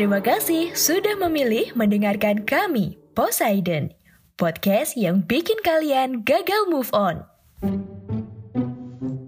Terima kasih sudah memilih mendengarkan kami, Poseidon. Podcast yang bikin kalian gagal move on.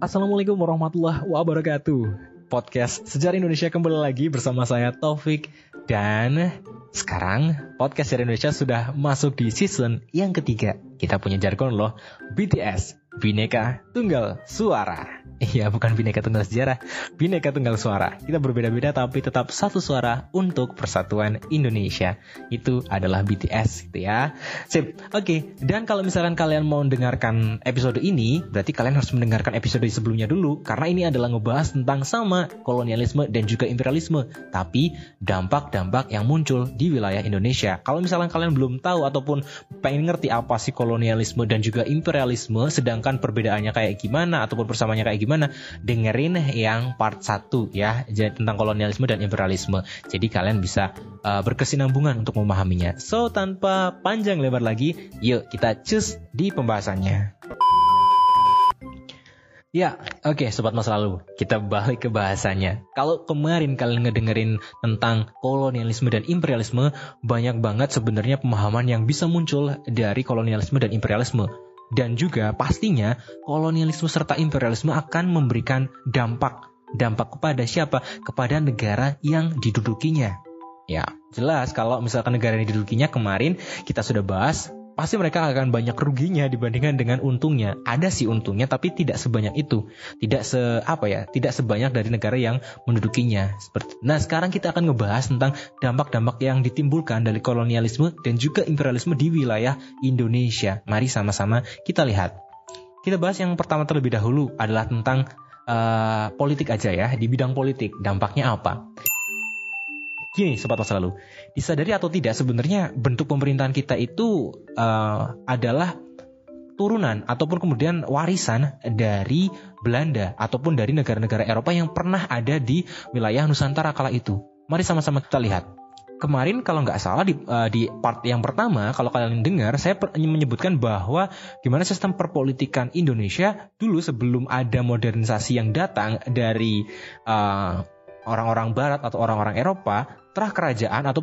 Assalamualaikum warahmatullahi wabarakatuh. Podcast Sejarah Indonesia kembali lagi bersama saya Taufik dan sekarang podcast Sejarah Indonesia sudah masuk di season yang ketiga. Kita punya jargon loh, BTS, Bineka Tunggal Suara. Iya, bukan Bineka Tunggal Sejarah, Bineka Tunggal Suara. Kita berbeda-beda tapi tetap satu suara untuk persatuan Indonesia. Itu adalah BTS gitu ya. Sip. Oke, dan kalau misalkan kalian mau mendengarkan episode ini, berarti kalian harus mendengarkan episode sebelumnya dulu karena ini adalah ngebahas tentang sama kolonialisme dan juga imperialisme, tapi dampak-dampak yang muncul di wilayah Indonesia. Kalau misalkan kalian belum tahu ataupun pengen ngerti apa sih kolonialisme dan juga imperialisme, sedangkan perbedaannya kayak gimana ataupun persamanya kayak gimana, dengerin yang part 1 ya tentang kolonialisme dan imperialisme. Jadi kalian bisa uh, berkesinambungan untuk memahaminya. So tanpa panjang lebar lagi, yuk kita cus di pembahasannya. Ya, oke sobat masa lalu, kita balik ke bahasanya. Kalau kemarin kalian ngedengerin tentang kolonialisme dan imperialisme, banyak banget sebenarnya pemahaman yang bisa muncul dari kolonialisme dan imperialisme. Dan juga pastinya kolonialisme serta imperialisme akan memberikan dampak. Dampak kepada siapa? Kepada negara yang didudukinya. Ya, jelas kalau misalkan negara yang didudukinya kemarin kita sudah bahas pasti mereka akan banyak ruginya dibandingkan dengan untungnya. Ada sih untungnya tapi tidak sebanyak itu. Tidak se apa ya? Tidak sebanyak dari negara yang mendudukinya. Seperti Nah, sekarang kita akan ngebahas tentang dampak-dampak yang ditimbulkan dari kolonialisme dan juga imperialisme di wilayah Indonesia. Mari sama-sama kita lihat. Kita bahas yang pertama terlebih dahulu adalah tentang uh, politik aja ya, di bidang politik. Dampaknya apa? Gini, sobat masa lalu, disadari atau tidak sebenarnya bentuk pemerintahan kita itu uh, adalah turunan ataupun kemudian warisan dari Belanda ataupun dari negara-negara Eropa yang pernah ada di wilayah Nusantara kala itu. Mari sama-sama kita lihat. Kemarin kalau nggak salah di, uh, di part yang pertama, kalau kalian dengar, saya menyebutkan bahwa gimana sistem perpolitikan Indonesia dulu sebelum ada modernisasi yang datang dari uh, orang-orang Barat atau orang-orang Eropa, terah kerajaan atau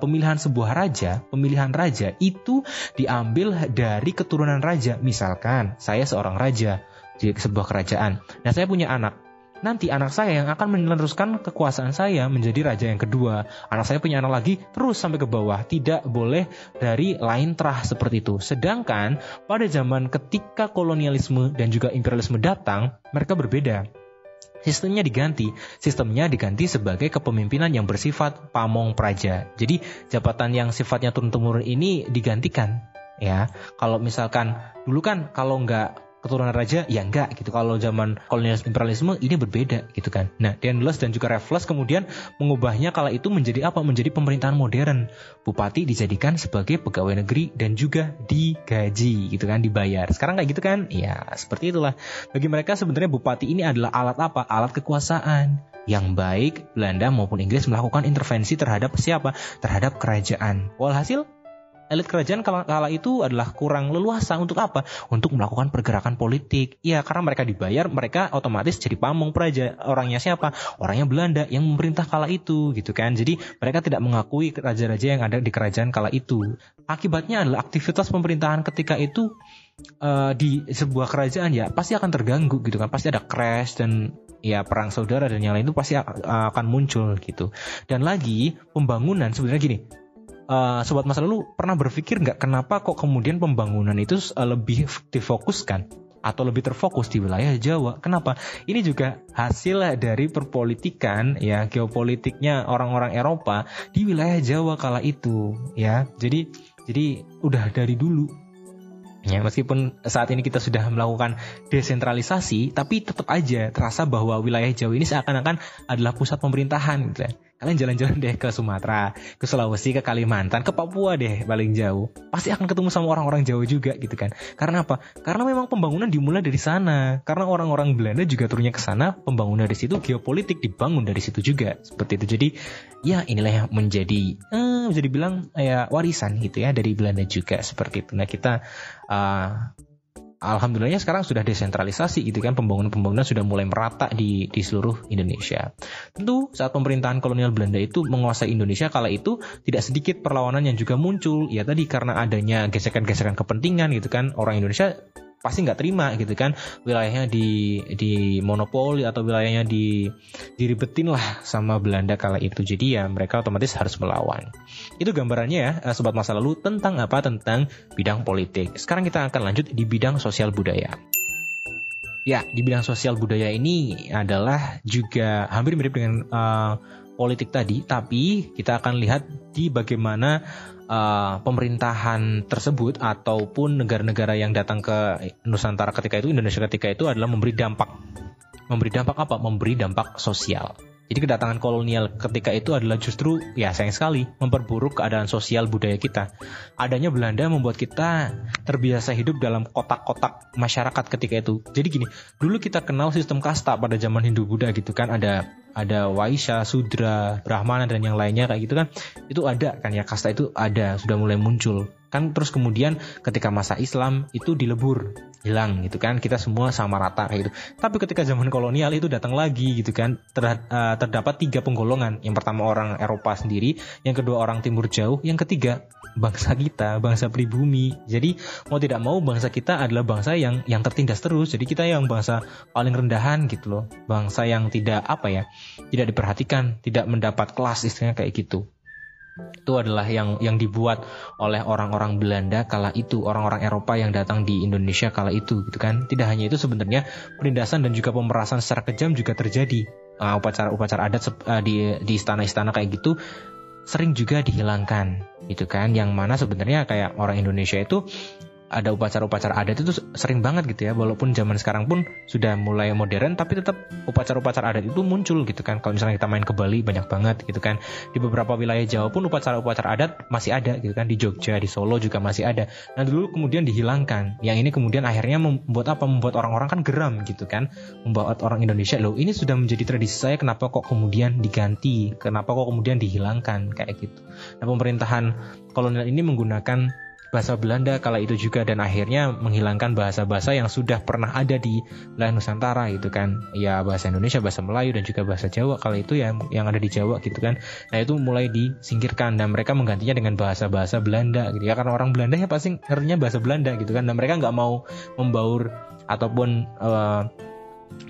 pemilihan sebuah raja, pemilihan raja itu diambil dari keturunan raja. Misalkan saya seorang raja di sebuah kerajaan. Nah, saya punya anak. Nanti anak saya yang akan meneruskan kekuasaan saya menjadi raja yang kedua. Anak saya punya anak lagi terus sampai ke bawah. Tidak boleh dari lain terah seperti itu. Sedangkan pada zaman ketika kolonialisme dan juga imperialisme datang, mereka berbeda Sistemnya diganti, sistemnya diganti sebagai kepemimpinan yang bersifat pamong praja. Jadi jabatan yang sifatnya turun-temurun ini digantikan. Ya, kalau misalkan dulu kan kalau nggak keturunan raja ya enggak gitu. Kalau zaman kolonialisme imperialisme ini berbeda gitu kan. Nah Dendles dan juga Raffles kemudian mengubahnya kala itu menjadi apa? Menjadi pemerintahan modern. Bupati dijadikan sebagai pegawai negeri dan juga digaji gitu kan dibayar. Sekarang kayak gitu kan? Ya seperti itulah. Bagi mereka sebenarnya bupati ini adalah alat apa? Alat kekuasaan. Yang baik Belanda maupun Inggris melakukan intervensi terhadap siapa? Terhadap kerajaan. Walhasil elit kerajaan kala, kala itu adalah kurang leluasa untuk apa? Untuk melakukan pergerakan politik. Ya, karena mereka dibayar, mereka otomatis jadi pamong praja. Orangnya siapa? Orangnya Belanda yang memerintah kala itu, gitu kan. Jadi mereka tidak mengakui raja-raja yang ada di kerajaan kala itu. Akibatnya adalah aktivitas pemerintahan ketika itu uh, di sebuah kerajaan ya pasti akan terganggu gitu kan. Pasti ada crash dan ya perang saudara dan yang lain itu pasti akan muncul gitu. Dan lagi pembangunan sebenarnya gini, uh, sobat masa lalu pernah berpikir nggak kenapa kok kemudian pembangunan itu uh, lebih difokuskan atau lebih terfokus di wilayah Jawa. Kenapa? Ini juga hasil dari perpolitikan ya geopolitiknya orang-orang Eropa di wilayah Jawa kala itu ya. Jadi jadi udah dari dulu Ya, meskipun saat ini kita sudah melakukan desentralisasi, tapi tetap aja terasa bahwa wilayah Jawa ini seakan-akan adalah pusat pemerintahan gitu ya. Kalian jalan-jalan deh ke Sumatera, ke Sulawesi, ke Kalimantan, ke Papua deh paling jauh. Pasti akan ketemu sama orang-orang Jawa juga gitu kan. Karena apa? Karena memang pembangunan dimulai dari sana. Karena orang-orang Belanda juga turunnya ke sana, pembangunan dari situ, geopolitik dibangun dari situ juga. Seperti itu. Jadi ya inilah yang menjadi eh, bisa dibilang ya warisan gitu ya dari Belanda juga seperti itu. Nah kita uh, alhamdulillahnya sekarang sudah desentralisasi gitu kan. Pembangunan-pembangunan sudah mulai merata di di seluruh Indonesia. Tentu saat pemerintahan kolonial Belanda itu menguasai Indonesia kala itu tidak sedikit perlawanan yang juga muncul. Ya tadi karena adanya gesekan-gesekan kepentingan gitu kan. Orang Indonesia pasti nggak terima gitu kan. Wilayahnya di di monopoli atau wilayahnya di diribetin lah sama Belanda kala itu. Jadi ya mereka otomatis harus melawan. Itu gambarannya ya eh, sobat masa lalu tentang apa? Tentang bidang politik. Sekarang kita akan lanjut di bidang sosial budaya. Ya di bidang sosial budaya ini adalah juga hampir mirip dengan uh, politik tadi tapi kita akan lihat di bagaimana uh, pemerintahan tersebut ataupun negara-negara yang datang ke Nusantara ketika itu Indonesia ketika itu adalah memberi dampak memberi dampak apa memberi dampak sosial jadi kedatangan kolonial ketika itu adalah justru ya sayang sekali memperburuk keadaan sosial budaya kita. Adanya Belanda membuat kita terbiasa hidup dalam kotak-kotak masyarakat ketika itu. Jadi gini, dulu kita kenal sistem kasta pada zaman Hindu Buddha gitu kan ada ada Waisya, Sudra, Brahmana dan yang lainnya kayak gitu kan. Itu ada kan ya kasta itu ada sudah mulai muncul. Kan terus kemudian ketika masa Islam itu dilebur hilang gitu kan. Kita semua sama rata kayak gitu. Tapi ketika zaman kolonial itu datang lagi gitu kan uh, terdapat tiga penggolongan. Yang pertama orang Eropa sendiri yang kedua orang Timur Jauh yang ketiga bangsa kita bangsa pribumi. Jadi mau tidak mau bangsa kita adalah bangsa yang yang tertindas terus. Jadi kita yang bangsa paling rendahan gitu loh. Bangsa yang tidak apa ya tidak diperhatikan tidak mendapat kelas istilahnya kayak gitu. Itu adalah yang yang dibuat oleh orang-orang Belanda kala itu orang-orang Eropa yang datang di Indonesia kala itu gitu kan. Tidak hanya itu sebenarnya penindasan dan juga pemerasan secara kejam juga terjadi. Uh, upacara-upacara adat uh, di di istana-istana kayak gitu sering juga dihilangkan gitu kan. Yang mana sebenarnya kayak orang Indonesia itu ada upacara-upacara adat itu sering banget gitu ya. Walaupun zaman sekarang pun sudah mulai modern tapi tetap upacara-upacara adat itu muncul gitu kan. Kalau misalnya kita main ke Bali banyak banget gitu kan. Di beberapa wilayah Jawa pun upacara-upacara adat masih ada gitu kan. Di Jogja di Solo juga masih ada. Nah dulu kemudian dihilangkan. Yang ini kemudian akhirnya membuat apa? Membuat orang-orang kan geram gitu kan. Membuat orang Indonesia loh ini sudah menjadi tradisi saya kenapa kok kemudian diganti? Kenapa kok kemudian dihilangkan? Kayak gitu. Nah pemerintahan kolonial ini menggunakan bahasa Belanda kala itu juga dan akhirnya menghilangkan bahasa-bahasa yang sudah pernah ada di wilayah Nusantara gitu kan. Ya bahasa Indonesia bahasa Melayu dan juga bahasa Jawa kala itu ya yang ada di Jawa gitu kan. Nah itu mulai disingkirkan dan mereka menggantinya dengan bahasa-bahasa Belanda gitu ya. Karena orang Belanda ya pasti ngertinya bahasa Belanda gitu kan. Dan mereka nggak mau membaur ataupun uh,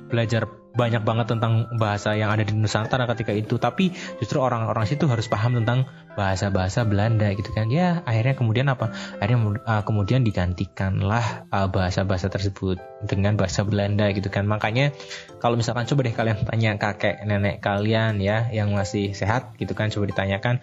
belajar banyak banget tentang bahasa yang ada di Nusantara ketika itu. Tapi justru orang-orang situ harus paham tentang bahasa-bahasa Belanda gitu kan. Ya akhirnya kemudian apa? Akhirnya uh, kemudian digantikanlah uh, bahasa-bahasa tersebut dengan bahasa Belanda gitu kan. Makanya kalau misalkan coba deh kalian tanya kakek nenek kalian ya yang masih sehat gitu kan coba ditanyakan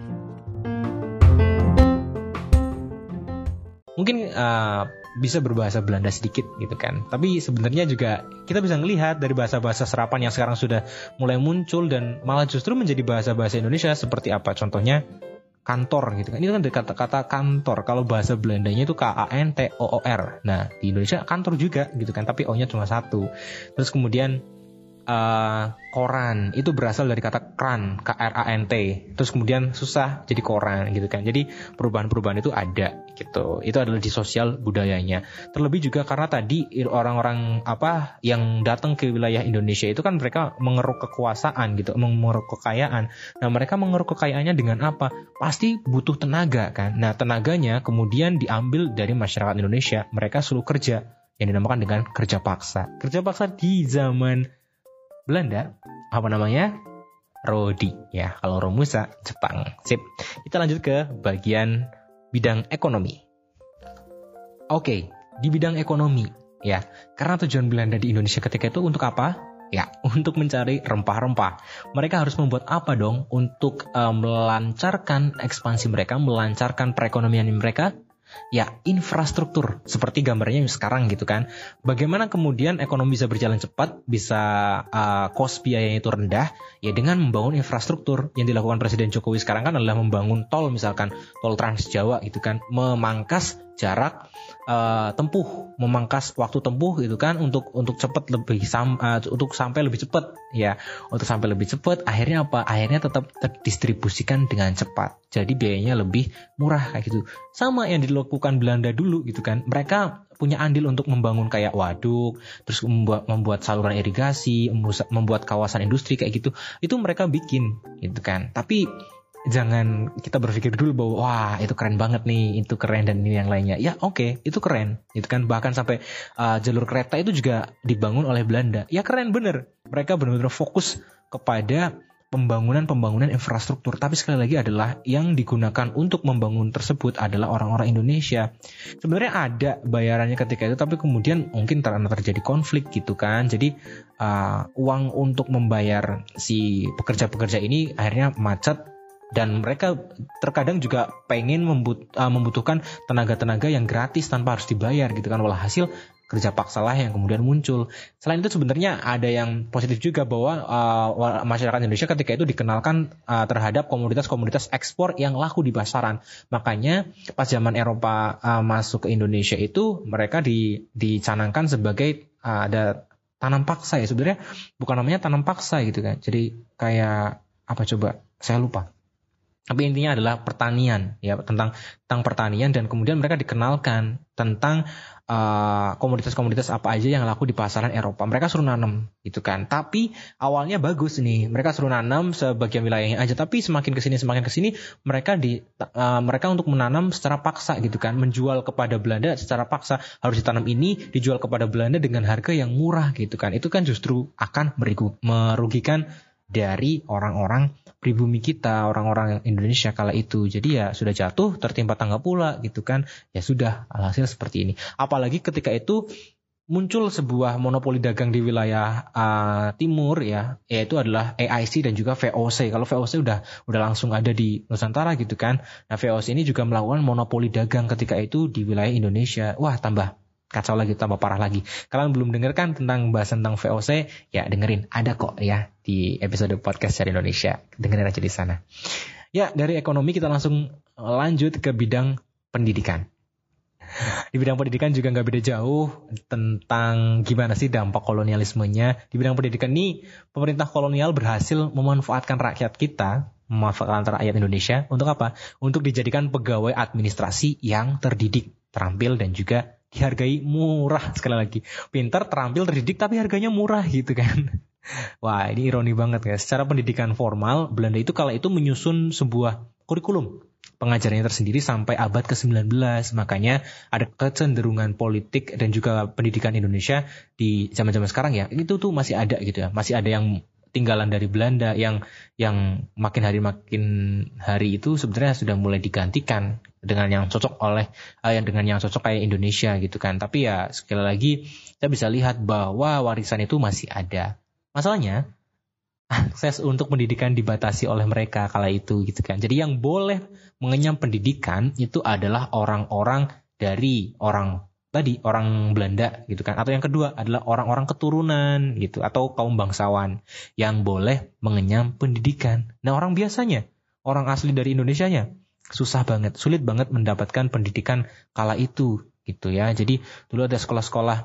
Mungkin uh, bisa berbahasa Belanda sedikit gitu kan. Tapi sebenarnya juga kita bisa melihat dari bahasa-bahasa serapan yang sekarang sudah mulai muncul dan malah justru menjadi bahasa-bahasa Indonesia seperti apa contohnya kantor gitu kan. Ini kan dari kata-kata kantor. Kalau bahasa Belandanya itu K A N T O O R. Nah, di Indonesia kantor juga gitu kan, tapi O-nya cuma satu. Terus kemudian eh, koran. Itu berasal dari kata kran K R A N T. Terus kemudian susah jadi koran gitu kan. Jadi perubahan-perubahan itu ada gitu. Itu adalah di sosial budayanya. Terlebih juga karena tadi orang-orang apa yang datang ke wilayah Indonesia itu kan mereka mengeruk kekuasaan gitu mengeruk kekayaan. Nah mereka mengeruk kekayaannya dengan apa? Pasti butuh tenaga kan. Nah tenaganya kemudian diambil dari masyarakat Indonesia. Mereka selalu kerja yang dinamakan dengan kerja paksa. Kerja paksa di zaman Belanda apa namanya? Rodi ya kalau Romusa Jepang. Sip. Kita lanjut ke bagian bidang ekonomi. Oke di bidang ekonomi ya karena tujuan Belanda di Indonesia ketika itu untuk apa? Ya untuk mencari rempah-rempah. Mereka harus membuat apa dong untuk eh, melancarkan ekspansi mereka melancarkan perekonomian mereka ya infrastruktur seperti gambarnya sekarang gitu kan. Bagaimana kemudian ekonomi bisa berjalan cepat, bisa uh, biayanya itu rendah ya dengan membangun infrastruktur yang dilakukan Presiden Jokowi sekarang kan adalah membangun tol misalkan tol Trans Jawa gitu kan, memangkas jarak uh, tempuh, memangkas waktu tempuh gitu kan untuk untuk cepat lebih sam, uh, untuk sampai lebih cepat ya. Untuk sampai lebih cepat akhirnya apa? Akhirnya tetap terdistribusikan dengan cepat. Jadi biayanya lebih murah kayak gitu. Sama yang dilakukan Belanda dulu gitu kan. Mereka punya andil untuk membangun kayak waduk, terus membuat membuat saluran irigasi, membuat kawasan industri kayak gitu. Itu mereka bikin gitu kan. Tapi jangan kita berpikir dulu bahwa wah itu keren banget nih itu keren dan ini yang lainnya ya oke okay, itu keren itu kan bahkan sampai uh, jalur kereta itu juga dibangun oleh Belanda ya keren bener mereka benar-benar fokus kepada pembangunan-pembangunan infrastruktur tapi sekali lagi adalah yang digunakan untuk membangun tersebut adalah orang-orang Indonesia. Sebenarnya ada bayarannya ketika itu tapi kemudian mungkin terjadi konflik gitu kan. Jadi uh, uang untuk membayar si pekerja-pekerja ini akhirnya macet dan mereka terkadang juga pengen uh, membutuhkan tenaga-tenaga yang gratis tanpa harus dibayar gitu kan. Walhasil kerja paksa lah yang kemudian muncul. Selain itu sebenarnya ada yang positif juga bahwa uh, masyarakat Indonesia ketika itu dikenalkan uh, terhadap komoditas-komoditas ekspor yang laku di pasaran. Makanya pas zaman Eropa uh, masuk ke Indonesia itu mereka di, dicanangkan sebagai uh, ada tanam paksa ya sebenarnya bukan namanya tanam paksa gitu kan. Jadi kayak apa coba? Saya lupa tapi intinya adalah pertanian ya tentang tentang pertanian dan kemudian mereka dikenalkan tentang uh, komoditas-komoditas apa aja yang laku di pasaran Eropa. Mereka suruh nanam gitu kan. Tapi awalnya bagus nih. Mereka suruh nanam sebagian wilayahnya aja tapi semakin ke sini semakin ke sini mereka di uh, mereka untuk menanam secara paksa gitu kan. Menjual kepada Belanda secara paksa harus ditanam ini dijual kepada Belanda dengan harga yang murah gitu kan. Itu kan justru akan merugikan dari orang-orang pribumi kita, orang-orang Indonesia kala itu. Jadi ya sudah jatuh, tertimpa tangga pula gitu kan. Ya sudah, alhasil seperti ini. Apalagi ketika itu muncul sebuah monopoli dagang di wilayah uh, timur ya, yaitu adalah AIC dan juga VOC. Kalau VOC udah udah langsung ada di Nusantara gitu kan. Nah, VOC ini juga melakukan monopoli dagang ketika itu di wilayah Indonesia. Wah, tambah kacau lagi tambah parah lagi. Kalian belum dengarkan tentang bahas tentang VOC, ya dengerin. Ada kok ya di episode podcast dari Indonesia. Dengerin aja di sana. Ya, dari ekonomi kita langsung lanjut ke bidang pendidikan. Di bidang pendidikan juga nggak beda jauh tentang gimana sih dampak kolonialismenya. Di bidang pendidikan ini, pemerintah kolonial berhasil memanfaatkan rakyat kita, memanfaatkan rakyat Indonesia untuk apa? Untuk dijadikan pegawai administrasi yang terdidik, terampil dan juga dihargai murah sekali lagi. Pintar, terampil, terdidik tapi harganya murah gitu kan. Wah, ini ironi banget ya. Secara pendidikan formal, Belanda itu kala itu menyusun sebuah kurikulum pengajarannya tersendiri sampai abad ke-19. Makanya ada kecenderungan politik dan juga pendidikan Indonesia di zaman-zaman sekarang ya. Itu tuh masih ada gitu ya. Masih ada yang tinggalan dari Belanda yang yang makin hari makin hari itu sebenarnya sudah mulai digantikan dengan yang cocok oleh uh, yang dengan yang cocok kayak Indonesia gitu kan. Tapi ya sekali lagi kita bisa lihat bahwa warisan itu masih ada. Masalahnya akses untuk pendidikan dibatasi oleh mereka kala itu gitu kan. Jadi yang boleh mengenyam pendidikan itu adalah orang-orang dari orang tadi orang Belanda gitu kan atau yang kedua adalah orang-orang keturunan gitu atau kaum bangsawan yang boleh mengenyam pendidikan. Nah, orang biasanya orang asli dari Indonesia nya susah banget, sulit banget mendapatkan pendidikan kala itu gitu ya. Jadi dulu ada sekolah-sekolah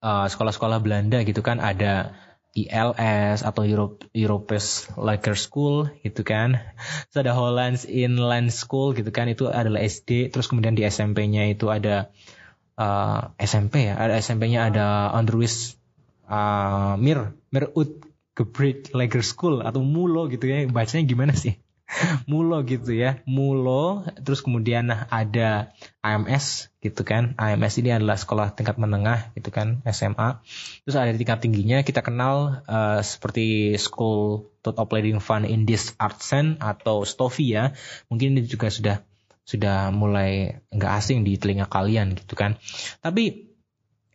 uh, sekolah-sekolah Belanda gitu kan ada ILS atau Europe Europe's Lager School gitu kan. Terus ada Hollands Inland School gitu kan itu adalah SD. Terus kemudian di SMP-nya itu ada uh, SMP ya, ada SMP-nya ada Andrews uh, Mir Mirut Gebrit Lager School atau Mulo gitu ya. Bacanya gimana sih? Mulo gitu ya, Mulo, terus kemudian ada AMS gitu kan. AMS ini adalah sekolah tingkat menengah gitu kan, SMA. Terus ada tingkat tingginya kita kenal uh, seperti School of Leading Fun in this Art Sen atau STOFI ya. Mungkin ini juga sudah sudah mulai nggak asing di telinga kalian gitu kan. Tapi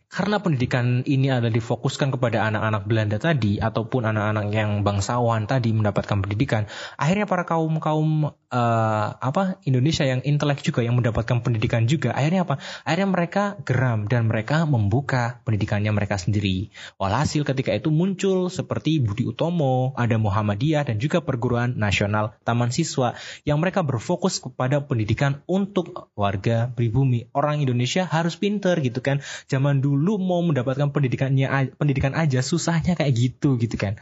karena pendidikan ini adalah difokuskan kepada anak-anak Belanda tadi ataupun anak-anak yang bangsawan tadi mendapatkan pendidikan, akhirnya para kaum kaum uh, apa Indonesia yang intelek juga yang mendapatkan pendidikan juga, akhirnya apa? Akhirnya mereka geram dan mereka membuka pendidikannya mereka sendiri. Walhasil ketika itu muncul seperti Budi Utomo, ada Muhammadiyah dan juga perguruan nasional Taman Siswa yang mereka berfokus kepada pendidikan untuk warga pribumi. Orang Indonesia harus pinter gitu kan. Zaman dulu lu mau mendapatkan pendidikannya pendidikan aja susahnya kayak gitu gitu kan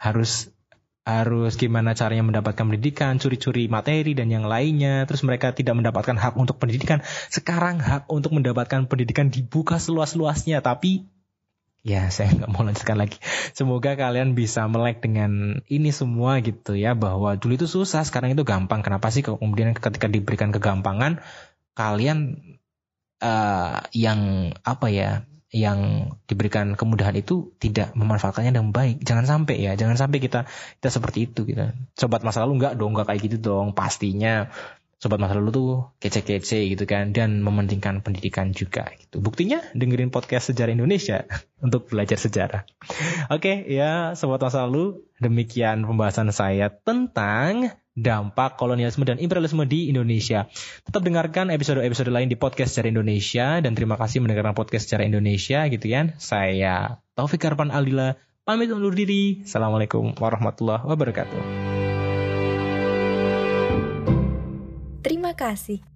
harus harus gimana caranya mendapatkan pendidikan, curi-curi materi dan yang lainnya. Terus mereka tidak mendapatkan hak untuk pendidikan. Sekarang hak untuk mendapatkan pendidikan dibuka seluas-luasnya. Tapi ya saya nggak mau lanjutkan lagi. Semoga kalian bisa melek dengan ini semua gitu ya. Bahwa dulu itu susah, sekarang itu gampang. Kenapa sih kemudian ketika diberikan kegampangan, kalian uh, yang apa ya yang diberikan kemudahan itu tidak memanfaatkannya dengan baik. Jangan sampai ya, jangan sampai kita kita seperti itu kita. Sobat masa lalu enggak dong, enggak kayak gitu dong. Pastinya sobat masa lalu tuh kece-kece gitu kan dan mementingkan pendidikan juga gitu. Buktinya dengerin podcast sejarah Indonesia untuk belajar sejarah. Oke, okay, ya sobat masa lalu, demikian pembahasan saya tentang dampak kolonialisme dan imperialisme di Indonesia. Tetap dengarkan episode-episode lain di podcast secara Indonesia dan terima kasih mendengarkan podcast secara Indonesia gitu kan. Saya Taufik Karpan Aldila pamit undur diri. Assalamualaikum warahmatullahi wabarakatuh. Terima kasih.